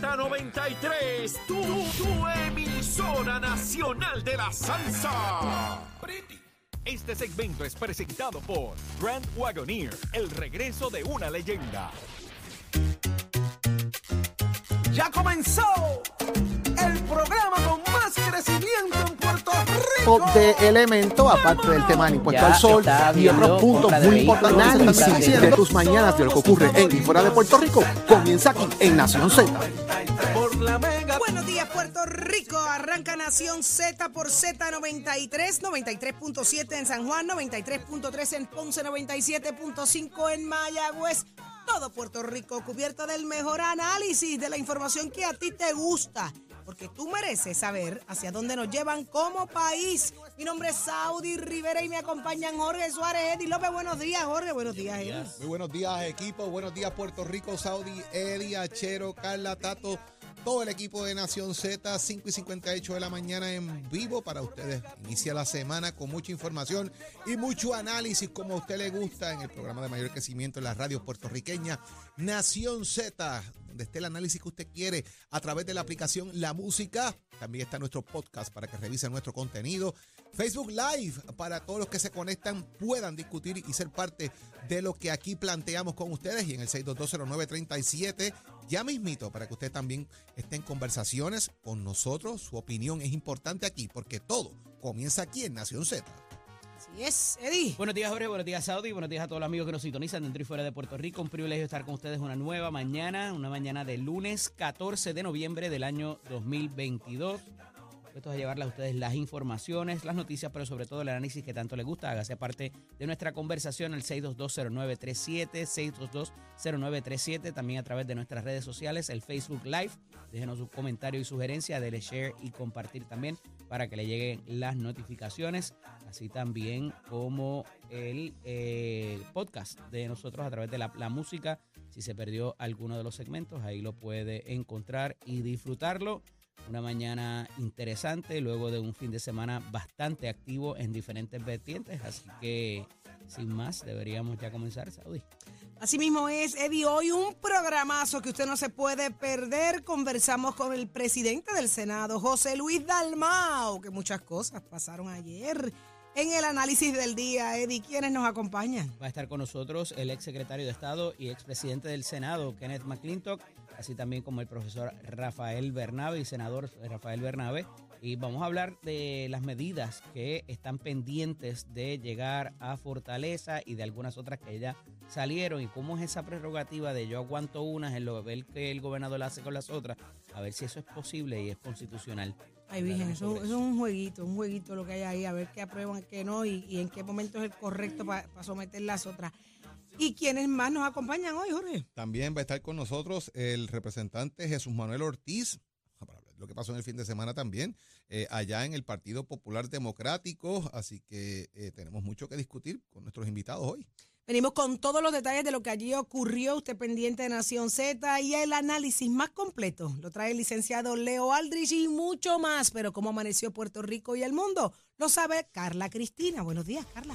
Z93, tu, tu emisora nacional de la salsa. Este segmento es presentado por Grand Wagoneer, el regreso de una leyenda. Ya comenzó el programa con más crecimiento en Puerto Rico. de elemento, aparte del tema del impuesto Ya al sol y otros puntos muy importantes. Análisis de tus mañanas de lo que ocurre en y fuera de Puerto Rico comienza aquí en Nación Z. Buenos días, Puerto Rico. Arranca Nación Z por Z93, 93.7 en San Juan, 93.3 en Ponce, 97.5 en Mayagüez. Todo Puerto Rico cubierto del mejor análisis de la información que a ti te gusta. Porque tú mereces saber hacia dónde nos llevan como país. Mi nombre es Saudi Rivera y me acompañan Jorge Suárez, Eddie López. Buenos días, Jorge. Buenos días, Eddie. Muy buenos días, equipo. Buenos días, Puerto Rico, Saudi, Eddie, Achero, Carla, Tato, todo el equipo de Nación Z, 5 y 58 de la mañana en vivo para ustedes. Inicia la semana con mucha información y mucho análisis, como a usted le gusta, en el programa de mayor crecimiento en las radios puertorriqueñas, Nación Z, donde esté el análisis que usted quiere a través de la aplicación La Música. También está nuestro podcast para que revisen nuestro contenido. Facebook Live para todos los que se conectan puedan discutir y ser parte de lo que aquí planteamos con ustedes y en el 6220937 ya mismito para que usted también esté en conversaciones con nosotros. Su opinión es importante aquí porque todo comienza aquí en Nación Z. Así es, Eddie. Buenos días, Jorge. Buenos días, Saudi. Buenos días a todos los amigos que nos sintonizan dentro y fuera de Puerto Rico. Un privilegio estar con ustedes una nueva mañana, una mañana de lunes 14 de noviembre del año 2022. Esto es a llevarles a ustedes las informaciones, las noticias, pero sobre todo el análisis que tanto les gusta. Hágase parte de nuestra conversación al 6220937, 6220937, también a través de nuestras redes sociales, el Facebook Live. Déjenos su comentario y sugerencia, dele share y compartir también para que le lleguen las notificaciones, así también como el eh, podcast de nosotros a través de la música. Si se perdió alguno de los segmentos, ahí lo puede encontrar y disfrutarlo. Una mañana interesante luego de un fin de semana bastante activo en diferentes vertientes, así que sin más deberíamos ya comenzar, Saudi. Así mismo es, Eddie, hoy un programazo que usted no se puede perder. Conversamos con el presidente del Senado, José Luis Dalmao, que muchas cosas pasaron ayer. En el análisis del día, Eddie, ¿quiénes nos acompañan? Va a estar con nosotros el ex secretario de Estado y ex presidente del Senado, Kenneth McClintock, así también como el profesor Rafael Bernabe y senador Rafael Bernabe. Y vamos a hablar de las medidas que están pendientes de llegar a Fortaleza y de algunas otras que ya salieron y cómo es esa prerrogativa de yo aguanto unas en lo ver que el gobernador hace con las otras, a ver si eso es posible y es constitucional. Ay, Virgen, eso, eso es un jueguito, un jueguito lo que hay ahí, a ver qué aprueban, qué no y, y en qué momento es el correcto para someter las otras. ¿Y quiénes más nos acompañan hoy, Jorge? También va a estar con nosotros el representante Jesús Manuel Ortiz, de lo que pasó en el fin de semana también, eh, allá en el Partido Popular Democrático, así que eh, tenemos mucho que discutir con nuestros invitados hoy. Venimos con todos los detalles de lo que allí ocurrió, usted pendiente de Nación Z y el análisis más completo. Lo trae el licenciado Leo Aldrich y mucho más, pero cómo amaneció Puerto Rico y el mundo, lo sabe Carla Cristina. Buenos días, Carla.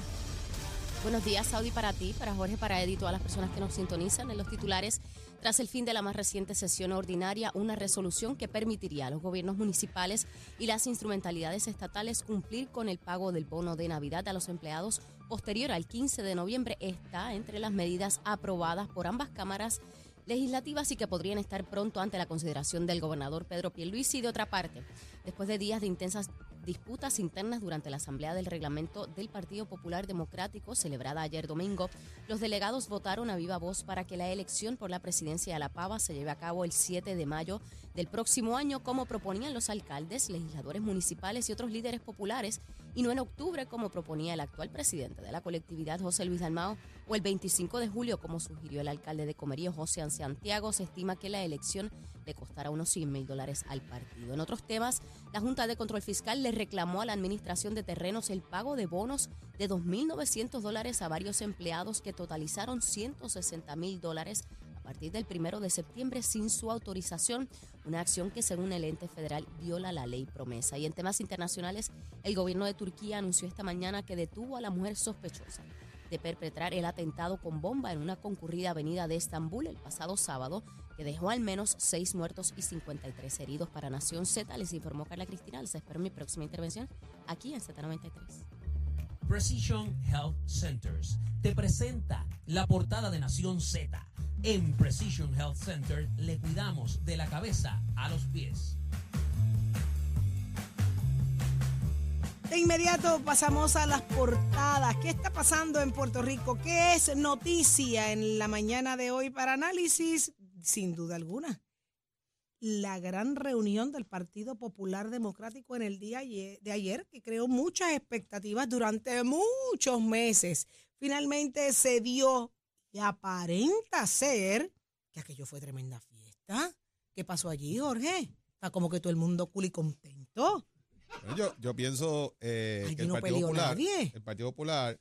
Buenos días, Saudi, para ti, para Jorge, para Eddie y todas las personas que nos sintonizan en los titulares. Tras el fin de la más reciente sesión ordinaria, una resolución que permitiría a los gobiernos municipales y las instrumentalidades estatales cumplir con el pago del bono de Navidad a los empleados posterior al 15 de noviembre está entre las medidas aprobadas por ambas cámaras legislativas y que podrían estar pronto ante la consideración del gobernador Pedro Pierluisi. De otra parte, después de días de intensas disputas internas durante la Asamblea del Reglamento del Partido Popular Democrático celebrada ayer domingo, los delegados votaron a viva voz para que la elección por la presidencia de la Pava se lleve a cabo el 7 de mayo del próximo año, como proponían los alcaldes, legisladores municipales y otros líderes populares, y no en octubre, como proponía el actual presidente de la colectividad, José Luis Dalmao, o el 25 de julio, como sugirió el alcalde de Comerío, José Santiago. Se estima que la elección le costará unos 100 mil dólares al partido. En otros temas, la Junta de Control Fiscal le reclamó a la Administración de Terrenos el pago de bonos de 2.900 dólares a varios empleados que totalizaron 160 mil dólares partir del primero de septiembre sin su autorización, una acción que según el ente federal viola la ley promesa. Y en temas internacionales, el gobierno de Turquía anunció esta mañana que detuvo a la mujer sospechosa de perpetrar el atentado con bomba en una concurrida avenida de Estambul el pasado sábado, que dejó al menos seis muertos y 53 heridos para Nación Z. Les informó Carla Cristina. Les espero mi próxima intervención aquí en Z93. Precision Health Centers te presenta la portada de Nación Z. En Precision Health Center le cuidamos de la cabeza a los pies. De inmediato pasamos a las portadas. ¿Qué está pasando en Puerto Rico? ¿Qué es noticia en la mañana de hoy para análisis? Sin duda alguna. La gran reunión del Partido Popular Democrático en el día de ayer, que creó muchas expectativas durante muchos meses, finalmente se dio y aparenta ser que aquello fue tremenda fiesta. ¿Qué pasó allí, Jorge? Está como que todo el mundo cool y contento. yo, yo pienso eh, que el Partido Popular, el Partido Popular,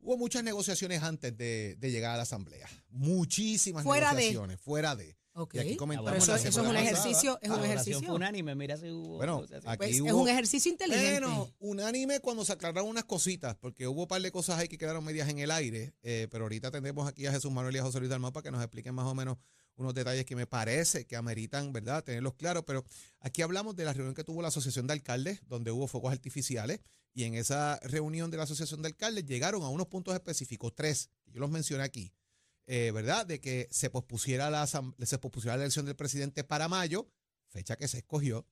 hubo muchas negociaciones antes de, llegar a la Asamblea. Muchísimas negociaciones, fuera de. Y aquí comentamos Pero eso, es un ejercicio, es un ejercicio. unánime, mira si hubo. Bueno, aquí pues, es un ejercicio inteligente. Bueno, unánime cuando se aclararon unas cositas, porque hubo un par de cosas ahí que quedaron medias en el aire, eh, pero ahorita tendremos aquí a Jesús Manuel y a José Luis Dalmau para que nos expliquen más o menos unos detalles que me parece que ameritan, ¿verdad?, tenerlos claros, pero aquí hablamos de la reunión que tuvo la Asociación de Alcaldes, donde hubo fuegos artificiales, y en esa reunión de la Asociación de Alcaldes llegaron a unos puntos específicos, tres, que yo los mencioné aquí, eh, ¿verdad?, de que se pospusiera, la, se pospusiera la elección del presidente para mayo, fecha que se escogió,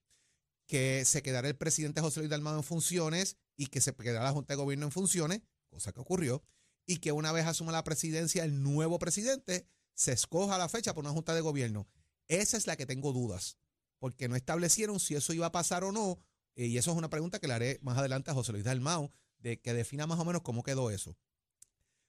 que se quedara el presidente José Luis Dalmado en funciones y que se quedara la Junta de Gobierno en funciones, cosa que ocurrió, y que una vez asuma la presidencia el nuevo presidente, se escoja la fecha por una junta de gobierno. Esa es la que tengo dudas, porque no establecieron si eso iba a pasar o no, eh, y eso es una pregunta que le haré más adelante a José Luis Dalmau, de que defina más o menos cómo quedó eso.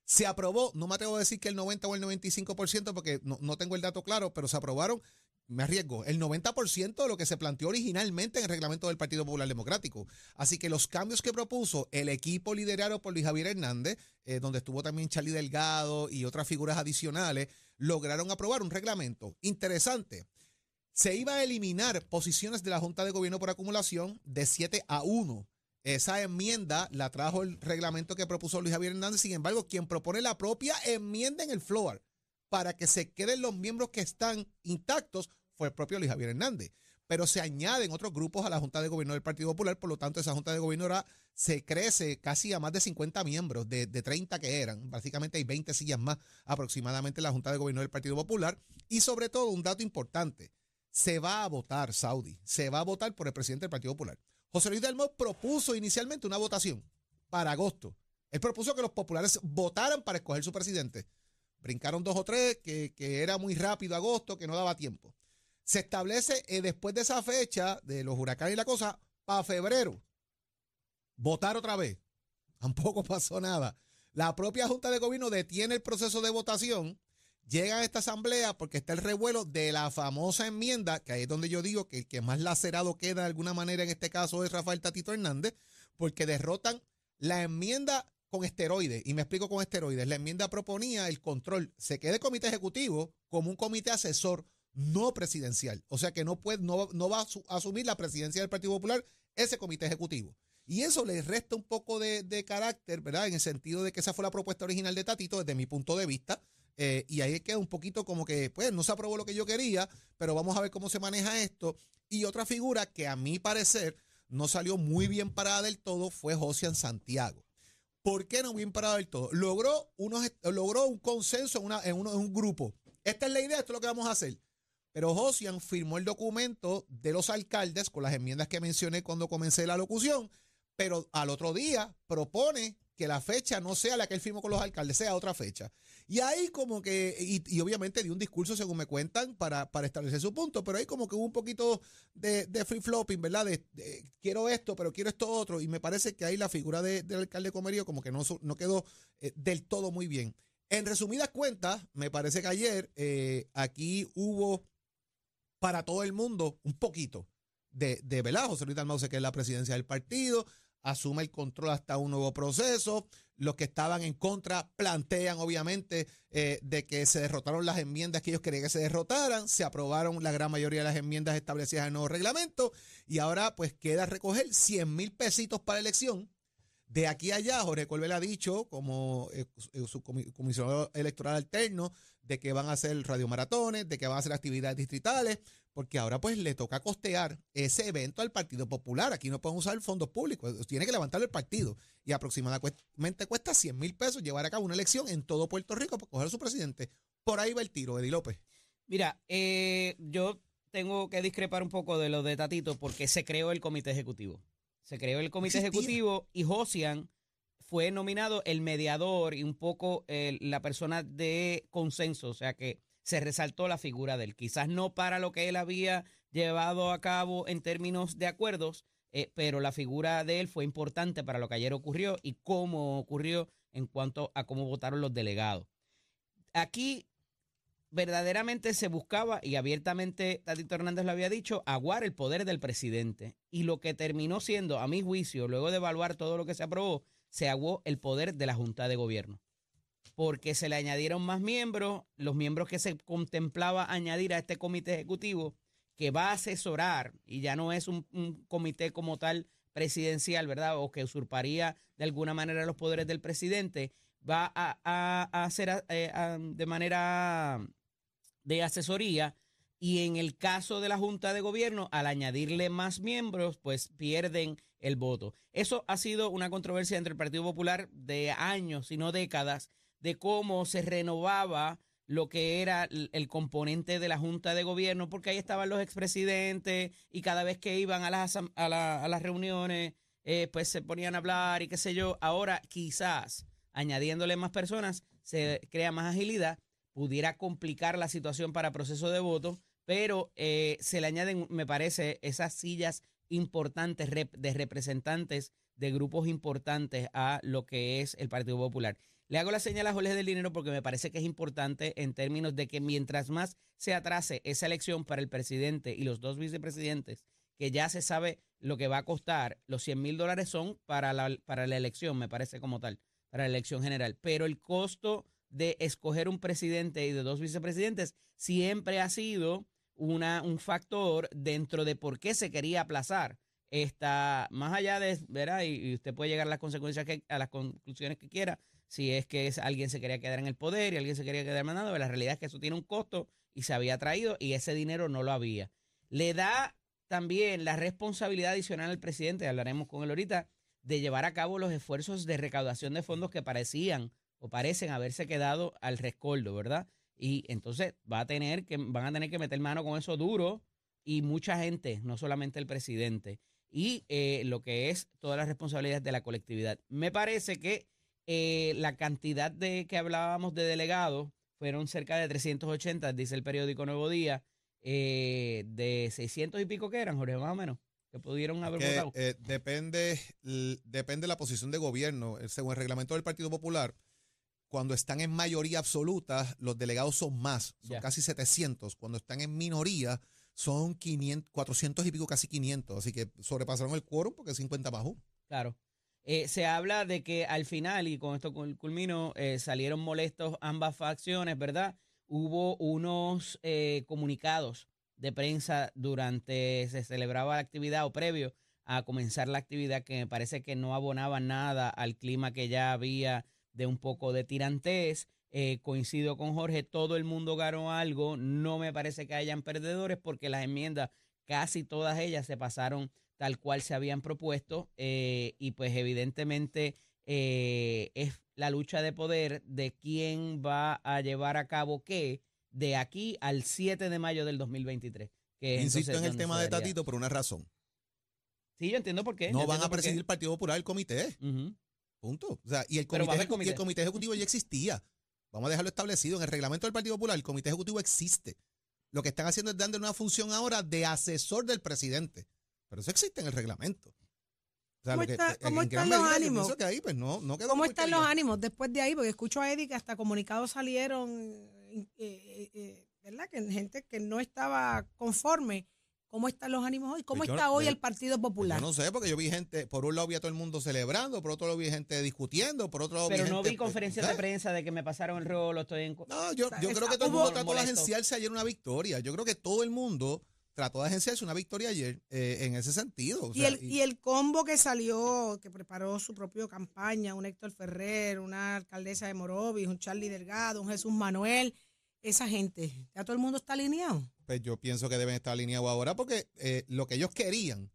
Se aprobó, no me atrevo a decir que el 90 o el 95%, porque no, no tengo el dato claro, pero se aprobaron me arriesgo, el 90% de lo que se planteó originalmente en el reglamento del Partido Popular Democrático. Así que los cambios que propuso el equipo liderado por Luis Javier Hernández, eh, donde estuvo también Charlie Delgado y otras figuras adicionales, lograron aprobar un reglamento interesante. Se iba a eliminar posiciones de la Junta de Gobierno por acumulación de 7 a 1. Esa enmienda la trajo el reglamento que propuso Luis Javier Hernández. Sin embargo, quien propone la propia enmienda en el floor para que se queden los miembros que están intactos fue el propio Luis Javier Hernández. Pero se añaden otros grupos a la Junta de Gobierno del Partido Popular, por lo tanto esa Junta de Gobierno se crece casi a más de 50 miembros, de, de 30 que eran. Básicamente hay 20 sillas más aproximadamente en la Junta de Gobierno del Partido Popular. Y sobre todo, un dato importante, se va a votar, Saudi, se va a votar por el presidente del Partido Popular. José Luis Delmo propuso inicialmente una votación para agosto. Él propuso que los populares votaran para escoger su presidente. Brincaron dos o tres, que, que era muy rápido agosto, que no daba tiempo se establece eh, después de esa fecha de los huracanes y la cosa, para febrero, votar otra vez. Tampoco pasó nada. La propia Junta de Gobierno detiene el proceso de votación, llega a esta asamblea porque está el revuelo de la famosa enmienda, que ahí es donde yo digo que el que más lacerado queda de alguna manera en este caso es Rafael Tatito Hernández, porque derrotan la enmienda con esteroides. Y me explico con esteroides. La enmienda proponía el control. Se quede comité ejecutivo como un comité asesor no presidencial. O sea que no, puede, no, no va a asumir la presidencia del Partido Popular ese comité ejecutivo. Y eso le resta un poco de, carácter, ¿verdad? En el sentido de que esa fue la propuesta original de Tatito desde mi punto de vista. Eh, y ahí queda un poquito como que, pues, no se aprobó lo que yo quería, pero vamos a ver cómo se maneja esto. Y otra figura que a mi parecer no salió muy bien parada del todo fue Josian Santiago. ¿Por qué no bien parada del todo? Logró, unos, logró un consenso en, una, en, uno, en un grupo. Esta es la idea, esto es lo que vamos a hacer. Pero Josian firmó el documento de los alcaldes con las enmiendas que mencioné cuando comencé la locución, pero al otro día propone que la fecha no sea la que él firmó con los alcaldes, sea otra fecha. Y ahí como que, y, obviamente dio un discurso, según me cuentan, para, para, establecer su punto, pero ahí como que hubo un poquito de, free flopping, ¿verdad? De, quiero esto, pero quiero esto otro. Y me parece que ahí la figura del alcalde Comerío como que no, no quedó eh, del todo muy bien. En resumidas cuentas, me parece que ayer eh, aquí hubo para todo el mundo un poquito de, de ¿verdad? José Luis Dalmau se queda en la presidencia del partido, asume el control hasta un nuevo proceso. Los que estaban en contra plantean, obviamente, eh, de que se derrotaron las enmiendas que ellos querían que se derrotaran. Se aprobaron la gran mayoría de las enmiendas establecidas en el nuevo reglamento. Y ahora, pues, queda recoger 100 mil pesitos para elección De aquí a allá, Jorge Colbel ha dicho, como eh, eh, su comi- comisionado electoral alterno, de que van a hacer radiomaratones, de que van a hacer actividades distritales, porque ahora pues le toca costear ese evento al Partido Popular. Aquí no pueden usar fondos públicos, tiene que levantarlo el partido. Y aproximadamente cuesta 100 mil pesos llevar a cabo una elección en todo Puerto Rico para coger a su presidente. Por ahí va el tiro, Eddie López. Mira, eh, yo tengo que discrepar un poco de lo de Tatito porque se creó el comité ejecutivo. Se creó el comité Existía. ejecutivo y Josian fue nominado el mediador y un poco eh, la persona de consenso, o sea que se resaltó la figura de él. Quizás no para lo que él había llevado a cabo en términos de acuerdos, eh, pero la figura de él fue importante para lo que ayer ocurrió y cómo ocurrió en cuanto a cómo votaron los delegados. Aquí verdaderamente se buscaba, y abiertamente Tatito Hernández lo había dicho, aguar el poder del presidente. Y lo que terminó siendo, a mi juicio, luego de evaluar todo lo que se aprobó, se aguó el poder de la Junta de Gobierno. Porque se le añadieron más miembros, los miembros que se contemplaba añadir a este comité ejecutivo, que va a asesorar, y ya no es un, comité como tal presidencial, ¿verdad? O que usurparía de alguna manera los poderes del presidente, va a, hacer eh, de manera de asesoría y en el caso de la Junta de Gobierno, al añadirle más miembros, pues pierden el voto. Eso ha sido una controversia entre el Partido Popular de años, si no décadas, de cómo se renovaba lo que era el componente de la Junta de Gobierno, porque ahí estaban los expresidentes y cada vez que iban a las, a a las reuniones, eh, pues se ponían a hablar y qué sé yo. Ahora quizás añadiéndole más personas se crea más agilidad, pudiera complicar la situación para proceso de voto, pero eh, se le añaden, me parece, esas sillas importantes de representantes de grupos importantes a lo que es el Partido Popular. Le hago la señal a Jorge del Dinero porque me parece que es importante en términos de que mientras más se atrase esa elección para el presidente y los dos vicepresidentes, que ya se sabe lo que va a costar, los 100 mil dólares son para la, para la elección, me parece como tal, para la elección general, pero el costo de escoger un presidente y de dos vicepresidentes siempre ha sido una, un factor dentro de por qué se quería aplazar esta, más allá de, ¿verdad? Y, y usted puede llegar a las consecuencias que, a las conclusiones que quiera, si es que es- alguien se quería quedar en el poder y alguien se quería quedar mandando, pero la realidad es que eso tiene un costo y se había traído y ese dinero no lo había. Le da también la responsabilidad adicional al presidente, hablaremos con él ahorita, de llevar a cabo los esfuerzos de recaudación de fondos que parecían o parecen haberse quedado al rescoldo, ¿verdad? Y entonces va a tener que, van a tener que meter mano con eso duro y mucha gente, no solamente el presidente, y eh, lo que es todas las responsabilidades de la colectividad. Me parece que eh, la cantidad de que hablábamos de delegados fueron cerca de 380, dice el periódico Nuevo Día, eh, de 600 y pico que eran, Jorge, más o menos, que pudieron haber Que, votado. eh, depende, depende de la posición de gobierno. Eh, Según el reglamento del Partido Popular, cuando están en mayoría absoluta, los delegados son más, son casi 700. Cuando están en minoría, son 500, 400 y pico, casi 500. Así que sobrepasaron el quórum porque 50 más uno. Claro. Eh, se habla de que al final, y con esto cul- culmino, eh, salieron molestos ambas facciones, ¿verdad? Hubo unos eh, comunicados de prensa durante, se celebraba la actividad o previo a comenzar la actividad que me parece que no abonaban nada al clima que ya había de un poco de tirantez. Coincido con Jorge, todo el mundo ganó algo, no me parece que hayan perdedores porque las enmiendas, casi todas ellas se pasaron tal cual se habían propuesto eh, y pues evidentemente eh, es la lucha de poder de quién va a llevar a cabo qué de aquí al 7 de mayo del 2023. Que Insisto en el tema de. Tatito por una razón. Sí, yo entiendo por qué. No van a presidir el Partido Popular el comité. Punto. O sea, y el comité, y el comité. ejecutivo ya existía. Vamos a dejarlo establecido. En el reglamento del Partido Popular, el comité ejecutivo existe. Lo que están haciendo es dándole una función ahora de asesor del presidente. Pero eso existe en el reglamento. O sea, ¿Cómo lo que- está- en- cómo en están los ánimos? pienso que ahí, pues, no, no quedó ¿Cómo están los ánimos después de ahí? Porque escucho a Eddie que hasta comunicados salieron, eh, eh, eh, ¿verdad? Que gente que no estaba conforme. ¿Cómo están los ánimos hoy? ¿Cómo Pues está no- hoy yo- el Partido Popular? Yo no sé, porque yo vi gente, por un lado vi a todo el mundo celebrando, por otro lado vi gente discutiendo, por otro lado Pero vi no gente, vi conferencias de prensa de que me pasaron el rolo, estoy en... No, yo, sea, yo creo que todo el mundo trató de agenciarse ayer una victoria. Yo creo que todo el mundo trató de agenciarse una victoria ayer eh, en ese sentido. o Y el, y el combo que salió, que preparó su propia campaña, un Héctor Ferrer, una alcaldesa de Morovis, un Charlie Delgado, un Jesús Manuel, esa gente, ya todo el mundo está alineado. pues yo pienso que deben estar alineados ahora porque eh, lo que ellos querían,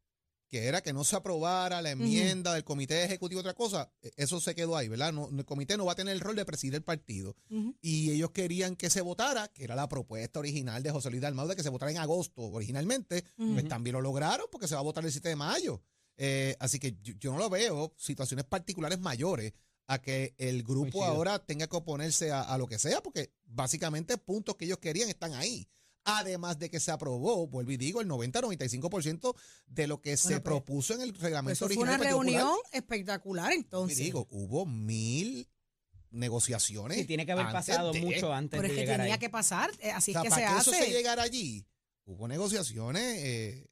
que era que no se aprobara la enmienda del comité ejecutivo, otra cosa, eh, eso se quedó ahí, ¿verdad? No, el comité no va a tener el rol de presidir el partido. Y ellos querían que se votara, que era la propuesta original de José Luis Dalmau, de que se votara en agosto originalmente, pues también lo lograron porque se va a votar el 7 de mayo. Eh, así que yo, yo no lo veo situaciones particulares mayores a que el grupo ahora tenga que oponerse a, a lo que sea, porque básicamente puntos que ellos querían están ahí. Además de que se aprobó, vuelvo y digo, el 90-95% de lo que se pues, propuso en el Pues reglamento eso fue original. una reunión espectacular Y entonces. digo, hubo mil negociaciones. Sí, tiene que haber antes pasado de- mucho antes Pero de es que llegar tenía ahí. que pasar, eh, así O sea, es que se para que eso hace. se llegara allí, hubo negociaciones eh,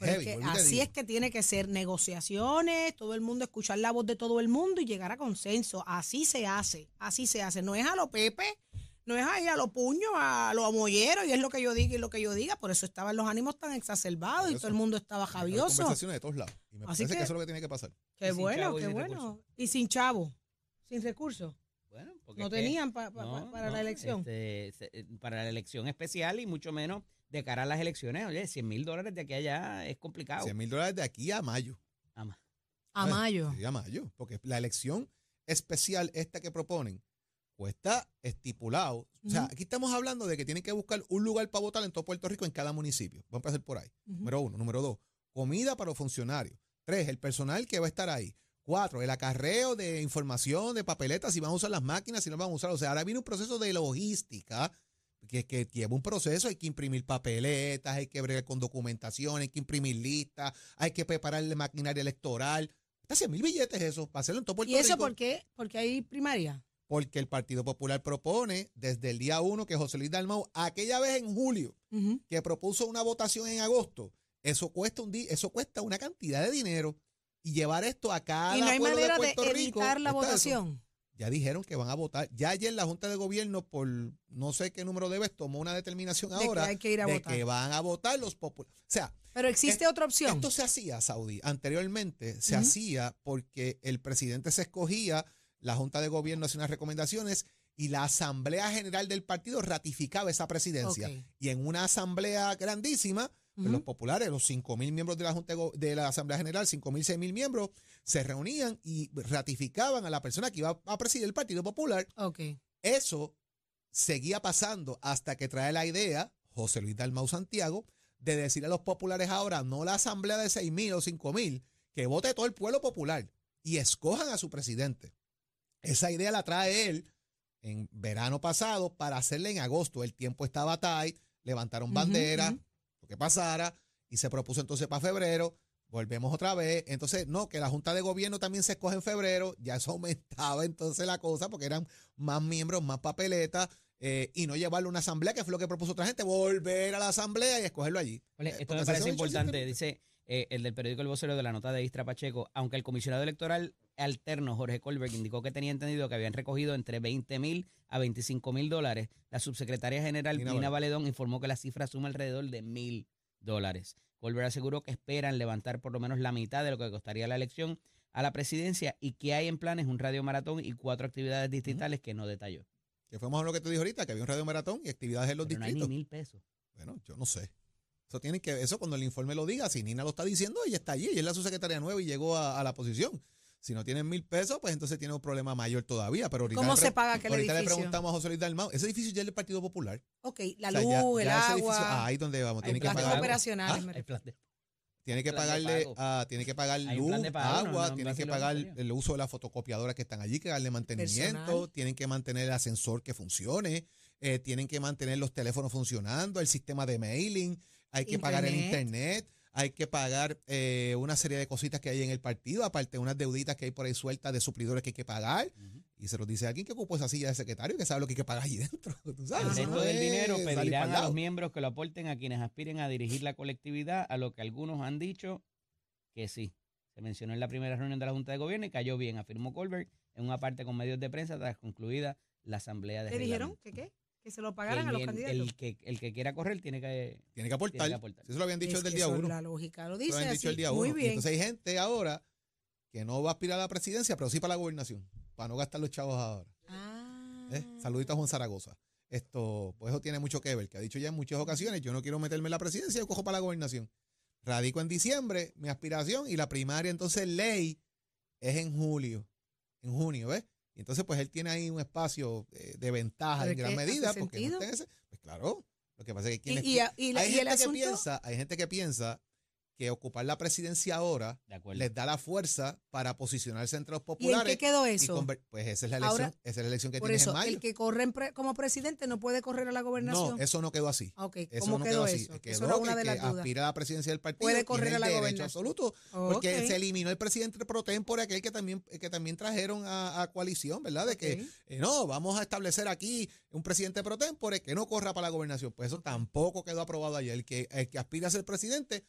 es heavy, que y así digo. es que tiene que ser negociaciones, todo el mundo escuchar la voz de todo el mundo y llegar a consenso. Así se hace, así se hace. No es a lo Pepe, no es ahí a lo puño, a lo amolleros y es lo que yo diga y lo que yo diga. Por eso estaban los ánimos tan exacerbados y todo el mundo estaba javioso. conversaciones de todos lados. Y me Así parece que, que- eso es lo que tiene que pasar. Qué bueno, qué bueno. recursos. Y sin chavo, sin recursos. Bueno, porque No tenían pa- pa- no, para no, la elección. este, eh, para la elección especial y mucho menos de cara a las elecciones. Oye, 100 mil dólares de aquí a allá es complicado. 100 mil dólares de aquí a mayo. A Eh, mayo. sí, a mayo. Porque la elección especial, esta que proponen, cuesta estipulado. O sea, aquí estamos hablando de que tienen que buscar un lugar para votar en todo Puerto Rico en cada municipio. Vamos a empezar por ahí. Número uno. Número dos, comida para los funcionarios. Tres, el personal que va a estar ahí. Cuatro, el acarreo de información, de papeletas, si van a usar las máquinas, si no van a usar. O sea, ahora viene un proceso de logística que, que lleva un proceso. Hay que imprimir papeletas, hay que bregar con documentación, hay que imprimir listas, hay que preparar la maquinaria electoral. Está 100 mil billetes eso, para hacerlo en todo Puerto ¿Y eso Rico. por qué? Porque hay primaria. Porque el Partido Popular propone desde el día uno que José Luis Dalmau, aquella vez en julio, que propuso una votación en agosto, eso cuesta un eso cuesta una cantidad de dinero y llevar esto a cada Y no hay pueblo manera de de, Puerto Rico. evitar la eso. votación. Ya dijeron que van a votar. Ya ayer la Junta de Gobierno por no sé qué número de veces tomó una determinación De que ahora hay que ir a de votar. que van a votar los populares. O sea, Pero existe otra opción. esto se hacía, Saudi. Anteriormente se hacía porque el presidente se escogía, la Junta de Gobierno hacía unas recomendaciones y la Asamblea General del partido ratificaba esa presidencia. Y en una asamblea grandísima, pues, los populares, los 5 mil miembros de la Junta de, la Asamblea General, 5 mil, 6 mil miembros, se reunían y ratificaban a la persona que iba a presidir el Partido Popular. Ok. Eso seguía pasando hasta que trae la idea José Luis Dalmau Santiago de decir a los populares ahora, no la asamblea de 6 mil o 5 mil, que vote todo el pueblo popular y escojan a su presidente. Esa idea la trae él en verano pasado para hacerla en agosto. El tiempo estaba tight, levantaron Ujú, banderas, ujú. lo que pasara, y se propuso entonces para febrero. Volvemos otra vez. Entonces, no, que la Junta de Gobierno también se escoge en febrero. Ya eso aumentaba entonces la cosa porque eran más miembros, más papeletas. eh, y no llevarlo a una asamblea, que fue lo que propuso otra gente, volver a la asamblea y escogerlo allí. Oye, esto me parece importante. Dice eh, el del periódico El Vocero de la nota de Istra Pacheco, aunque el comisionado electoral alterno Jorge Colberg indicó que tenía entendido que habían recogido entre 20 mil a 25 mil dólares, la subsecretaria general Lina Valedón informó que la cifra suma alrededor de mil dólares. Colbert aseguró que esperan levantar por lo menos la mitad de lo que costaría la elección a la presidencia y que hay en planes un radio maratón y cuatro actividades distritales que no detalló. Que fuimos a lo que te dije ahorita, que había un radio maratón y actividades en los Pero no hay ni distritos. mil pesos. Bueno, yo no sé. Eso tiene que, eso cuando el informe lo diga, si Nina lo está diciendo, ella está allí, ella es la subsecretaria nueva y llegó a, a la posición. Si no tienen mil pesos, pues entonces tiene un problema mayor todavía. Pero ahorita ¿Cómo le se paga aquel Ahorita le edificio? preguntamos a José Luis Dalmau. Ese edificio ya es del Partido Popular. Ok, la O sea, luz, ya- el ya ese edificio- agua, ah, ahí donde vamos. hay Tiene que pagar, operacionales. ¿Ah? me tiene que pagarle, ah, tiene que pagar luz, pago, agua, no, tienen que pagar el uso de las fotocopiadoras que están allí, que darle mantenimiento, Personal. tienen que mantener el ascensor que funcione, eh, tienen que mantener los teléfonos funcionando, el sistema de mailing, hay que pagar el Internet. Hay que pagar eh, una serie de cositas que hay en el partido, aparte unas deuditas que hay por ahí sueltas de suplidores que hay que pagar. Y se los dice alguien que ocupó esa silla de secretario que sabe lo que hay que pagar allí dentro. ¿tú sabes? El Eso resto no del dinero pedirán a los miembros que lo aporten a quienes aspiren a dirigir la colectividad, a lo que algunos han dicho que sí. Se mencionó en la primera reunión de la Junta de Gobierno y cayó bien, afirmó Colbert en una parte con medios de prensa tras concluida la asamblea de ¿Qué dijeron? ¿Qué qué? Que se lo pagaran a los el, candidatos. el que, el que quiera correr tiene que... Tiene que aportar. Tiene que aportar. Eso lo habían dicho Es desde el día eso es uno. La lógica lo dice lo habían dicho así. el día Muy uno. Y bien. entonces hay gente ahora que no va a aspirar a la presidencia, pero sí para la gobernación, para no gastar los chavos ahora. Ah. ¿eh? Saludito a Juan Zaragoza. Esto, pues eso tiene mucho que ver, que ha dicho ya en muchas ocasiones, yo no quiero meterme en la presidencia, yo cojo para la gobernación. Radico en diciembre, mi aspiración, y la primaria entonces ley es en julio, en junio, ¿ves? Y entonces pues él tiene ahí un espacio eh, de ventaja ¿Pero en gran medida. Porque no ese- pues claro, lo que pasa es que Y, quienes y, y, y hay gente que piensa, hay gente que piensa que ocupar la presidencia ahora les da la fuerza para posicionarse entre los ¿Y en populares. qué quedó eso? pues esa es la elección, Ahora, esa es la elección que Por tienes eso, en mayo. el que corre pre- como presidente no puede correr a la gobernación. No, eso no quedó así. Ah, Eso ¿cómo no quedó, quedó así. eso? Quedó eso era una que de el las que dudas. aspira a la presidencia del partido Puede tiene correr a la derecho gobernación. absoluto. Porque se eliminó el presidente pro tempore, aquel que también, que también trajeron a, a coalición, ¿verdad? De que eh, no, vamos a establecer aquí un presidente pro tempore que no corra para la gobernación. Pues eso tampoco quedó aprobado ayer. El que, el que aspira a ser presidente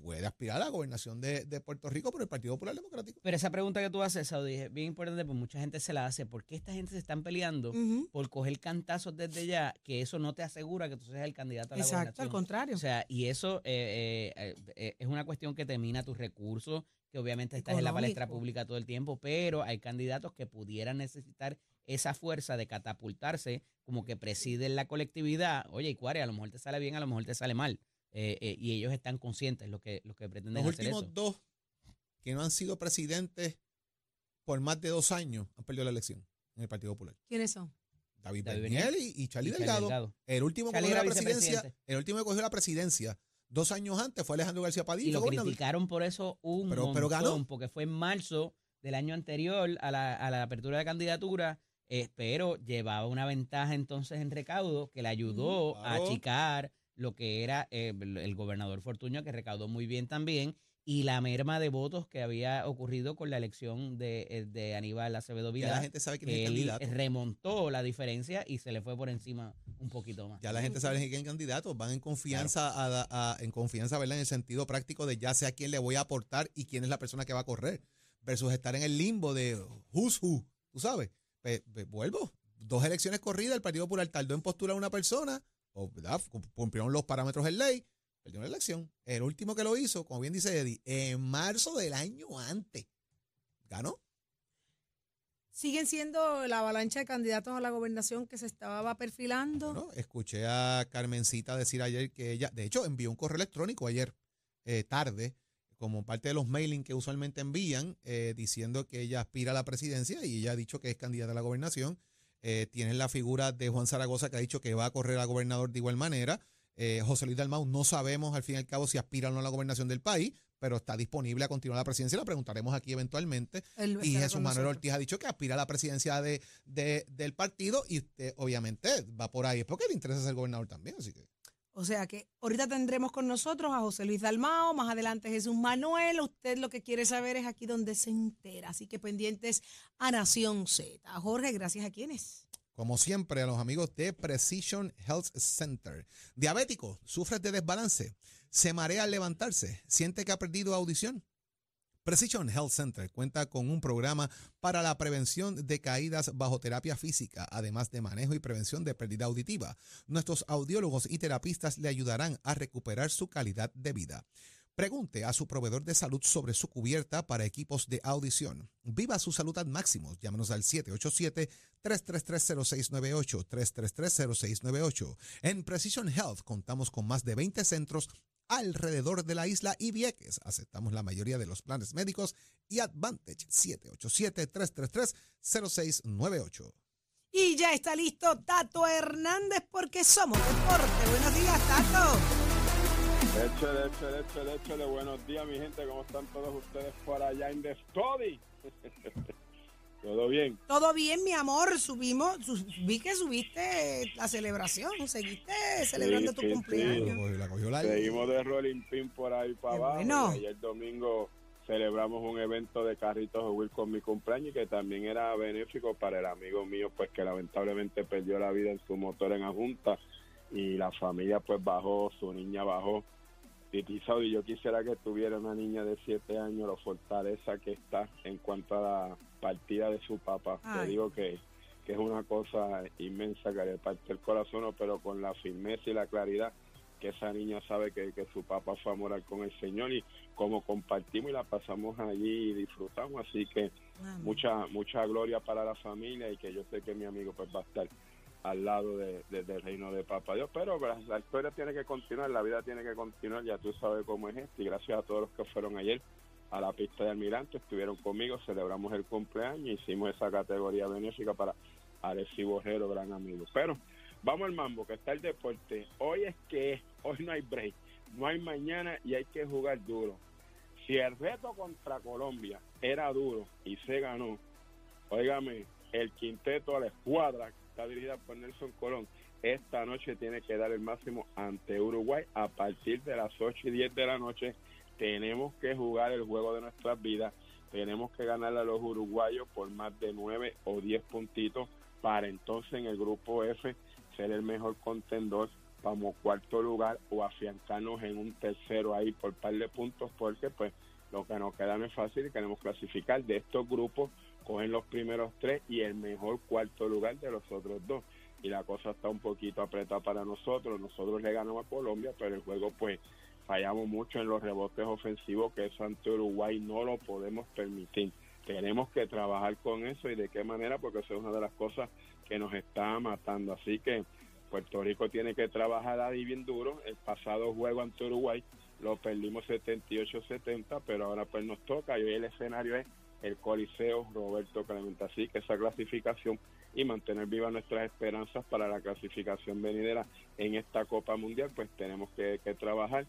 puede aspirar a la gobernación de, de Puerto Rico por el Partido Popular Democrático. Pero esa pregunta que tú haces, Saudi, es bien importante porque mucha gente se la hace. ¿Por qué esta gente se están peleando por coger cantazos desde ya? Que eso no te asegura que tú seas el candidato a la Exacto, al gobernación. contrario. O sea, y eso eh, eh, eh, es una cuestión que termina tus recursos, que obviamente estás en la palestra pública todo el tiempo, pero hay candidatos que pudieran necesitar esa fuerza de catapultarse, como que presiden la colectividad. Oye, y Cuare, a lo mejor te sale bien, a lo mejor te sale mal. Eh, eh, y ellos están conscientes lo que, lo que pretenden Los hacer últimos eso. dos que no han sido presidentes por más de dos años han perdido la elección en el Partido Popular. ¿Quiénes son? David, David Bernier y, y Charlie Y Delgado. Delgado. El último que cogió la presidencia, el último que cogió la presidencia dos años antes fue Alejandro García Padilla. Y lo gobernador. criticaron por eso un Pero- pero montón, ganó. porque fue en marzo del año anterior a la, a la apertura de candidatura, eh, pero llevaba una ventaja entonces en recaudo que le ayudó a claro. achicar lo que era eh, el el gobernador Fortuño, que recaudó muy bien también, y la merma de votos que había ocurrido con la elección de, eh, de Aníbal Acevedo Ya Vidal, la gente sabe quién es que el él candidato. remontó la diferencia y se le fue por encima un poquito más. Ya la gente sabe quién es el candidato. Van en confianza, a, a- en confianza, ¿verdad? En el sentido práctico de ya sé a quién le voy a aportar y quién es la persona que va a correr. Versus estar en el limbo de who's who. ¿Tú sabes? Pe- pe- vuelvo. Dos elecciones corridas, el Partido Popular tardó en postular a una persona, o, ¿verdad? Cumplieron los parámetros en ley, perdió la elección. El último que lo hizo, como bien dice Eddie, en marzo del año antes. Ganó. ¿Siguen siendo la avalancha de candidatos a la gobernación que se estaba perfilando? Bueno, escuché a Carmencita decir ayer que ella, de hecho, envió un correo electrónico ayer eh, tarde, como parte de los mailing que usualmente envían, eh, diciendo que ella aspira a la presidencia y ella ha dicho que es candidata a la gobernación. Eh, tienen la figura de Juan Zaragoza que ha dicho que va a correr a gobernador de igual manera. Eh, José Luis Dalmau no sabemos al fin y al cabo si aspira o no a la gobernación del país, pero está disponible a continuar la presidencia. La preguntaremos aquí eventualmente. Y Jesús Manuel. Ortiz ha dicho que aspira a la presidencia de, de- del partido y usted obviamente va por ahí. Es porque le interesa ser gobernador también, así que. O sea que ahorita tendremos con nosotros a José Luis Dalmao, más adelante Jesús Manuel. Usted lo que quiere saber es aquí donde se entera. Así que pendientes a Nación Z. Jorge, gracias a quienes. Como siempre, a los amigos de Precision Health Center. Diabético, sufres de desbalance, se marea al levantarse, siente que ha perdido audición. Precision Health Center cuenta con un programa para la prevención de caídas bajo terapia física, además de manejo y prevención de pérdida auditiva. Nuestros audiólogos y terapistas le ayudarán a recuperar su calidad de vida. Pregunte a su proveedor de salud sobre su cubierta para equipos de audición. Viva su salud al máximo. Llámenos al 787-333-0698, 333-0698. En Precision Health contamos con más de 20 centros alrededor de la isla y Vieques. Aceptamos la mayoría de los planes médicos y Advantage 787-333-0698. Y ya está listo Tato Hernández porque somos deporte. Buenos días, Tato. Échale, échale, échale, échale. Buenos días, mi gente. ¿Cómo están todos ustedes por allá en The Study? ¿Todo bien? Todo bien, mi amor. Subimos, su- vi que subiste la celebración. Seguiste celebrando Sí, tu sí, cumpleaños. La cogió. Seguimos de rolling pin por ahí para abajo. bueno. Y ayer domingo celebramos un evento de carritos de Will con mi cumpleaños y que también era benéfico para el amigo mío, pues que lamentablemente perdió la vida en su motor en Ajunta y la familia pues bajó, su niña bajó. Y y yo quisiera que tuviera una niña de 7 años, la fortaleza que está en cuanto a la partida de su papá. Ay. Te digo que, que es una cosa inmensa que le parte el corazón, pero con la firmeza y la claridad que esa niña sabe que, que su papá fue a morar con el Señor y como compartimos y la pasamos allí y disfrutamos, así que mucha mucha gloria para la familia y que yo sé que mi amigo pues va a estar al lado de, del reino de Papá Dios, pero la, historia tiene que continuar, la vida tiene que continuar, ya tú sabes cómo es esto y gracias a todos los que fueron ayer a la pista de Almirante, estuvieron conmigo, celebramos el cumpleaños, hicimos esa categoría benéfica para Arecibo Ojero, gran amigo. Pero vamos al mambo, que está el deporte. Hoy es que hoy no hay break, no hay mañana y hay que jugar duro. Si el reto contra Colombia era duro y se ganó, óigame, el quinteto a la escuadra está dirigida por Nelson Colón, esta noche tiene que dar el máximo ante Uruguay a partir de las 8 y 10 de la noche. Tenemos que jugar el juego de nuestras vidas. Tenemos que ganarle a los uruguayos por más de 9 o 10 puntitos para entonces en el grupo F ser el mejor contendor como cuarto lugar o afiancarnos en un tercero ahí por par de puntos porque pues lo que nos queda no es fácil y queremos clasificar de estos grupos cogen los primeros tres y el mejor cuarto lugar de los otros dos. Y la cosa está un poquito apretada para nosotros. Nosotros le ganamos a Colombia pero el juego pues fallamos mucho en los rebotes ofensivos que eso ante Uruguay no lo podemos permitir. Tenemos que trabajar con eso y de qué manera porque eso es una de las cosas que nos está matando. Así que Puerto Rico tiene que trabajar ahí bien duro. El pasado juego ante Uruguay lo perdimos 78-70, pero ahora pues nos toca y hoy el escenario es el Coliseo Roberto Clemente. Así que esa clasificación y mantener vivas nuestras esperanzas para la clasificación venidera en esta Copa Mundial, pues tenemos que, trabajar.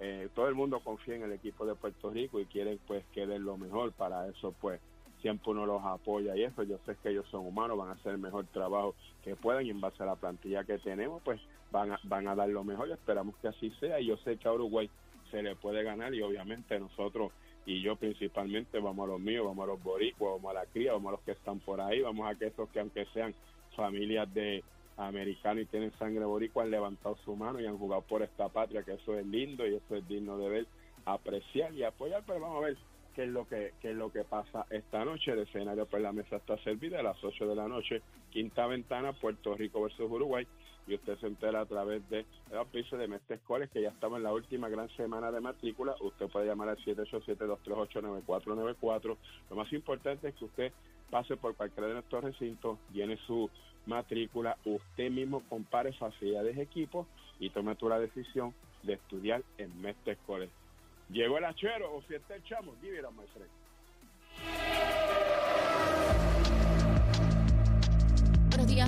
Eh, todo el mundo confía en el equipo de Puerto Rico y quieren pues que den lo mejor. Para eso pues siempre uno los apoya y eso, yo sé que ellos son humanos, van a hacer el mejor trabajo que puedan y en base a la plantilla que tenemos, pues van a, van a dar lo mejor y esperamos que así sea y yo sé que a Uruguay se le puede ganar y obviamente nosotros y yo principalmente vamos a los míos, vamos a los boricuas, vamos a la cría, vamos a los que están por ahí, vamos a que esos que aunque sean familias de americanos y tienen sangre boricua han levantado su mano y han jugado por esta patria, que eso es lindo y eso es digno de ver, apreciar y apoyar, pero vamos a ver qué es lo que qué es lo que pasa esta noche. El escenario por la mesa está servida a las 8 de la noche, quinta ventana, Puerto Rico versus Uruguay. Y usted se entera a través de los pisos de Mestre Coles, que ya estamos en la última gran semana de matrícula. Usted puede llamar al 787-238-9494. Lo más importante es que usted pase por cualquiera de nuestros recintos, llene su matrícula, usted mismo compare facilidades de equipo y tome tú la decisión de estudiar en Mestre Coles. Llegó el achero o si está el chamo, give it.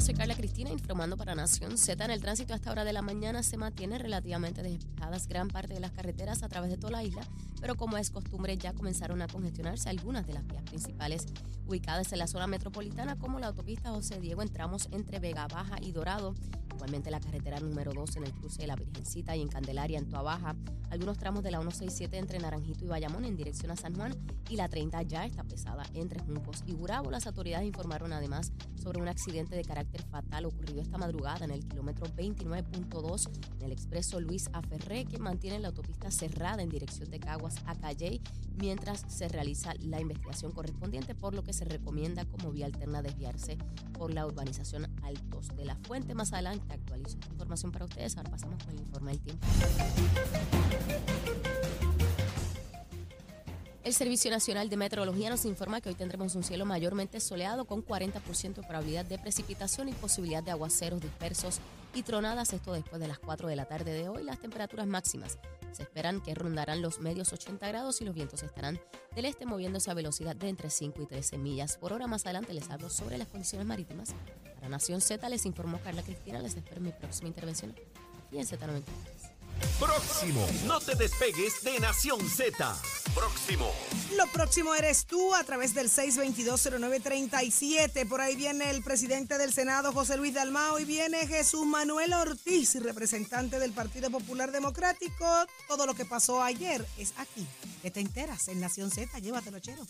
Soy Carla Cristina informando para Nación Z. En el tránsito a esta hora de la mañana se mantiene relativamente despejadas gran parte de las carreteras a través de toda la isla, pero como es costumbre ya comenzaron a congestionarse algunas de las vías principales ubicadas en la zona metropolitana como la autopista José Diego en tramos entre Vega Baja y Dorado, igualmente la carretera número 2 en el cruce de la Virgencita y en Candelaria en Baja, algunos tramos de la 167 entre Naranjito y Bayamón en dirección a San Juan y la 30 ya está pesada entre Juncos y Burabo. Las autoridades informaron además sobre un accidente de carácter fatal ocurrido esta madrugada en el kilómetro 29.2 en el expreso Luis Aferré que mantiene la autopista cerrada en dirección de Caguas a Calley mientras se realiza la investigación correspondiente por lo que se recomienda como vía alterna desviarse por la urbanización Altos de la Fuente. Más actualizo información para ustedes. Ahora pasamos con el informe del tiempo. El Servicio Nacional de Meteorología nos informa que hoy tendremos un cielo mayormente soleado con 40% de probabilidad de precipitación y posibilidad de aguaceros dispersos y tronadas, esto después de las 4 de la tarde de hoy. Las temperaturas máximas se esperan que rondarán los medios 80 grados y los vientos estarán del este moviéndose a velocidad de entre 5 y 13 millas por hora. Más adelante les hablo sobre las condiciones marítimas. Para Nación Z les informó Carla Cristina. Les espero en mi próxima intervención aquí en Z93. Próximo. No te despegues de Nación Z. Próximo. Lo próximo eres tú a través del 6220937. Por ahí viene el presidente del Senado, José Luis Dalmao, y viene Jesús Manuel Ortiz, representante del Partido Popular Democrático. Todo lo que pasó ayer es aquí. Que te enteras en Nación Z. Llévatelo, chero.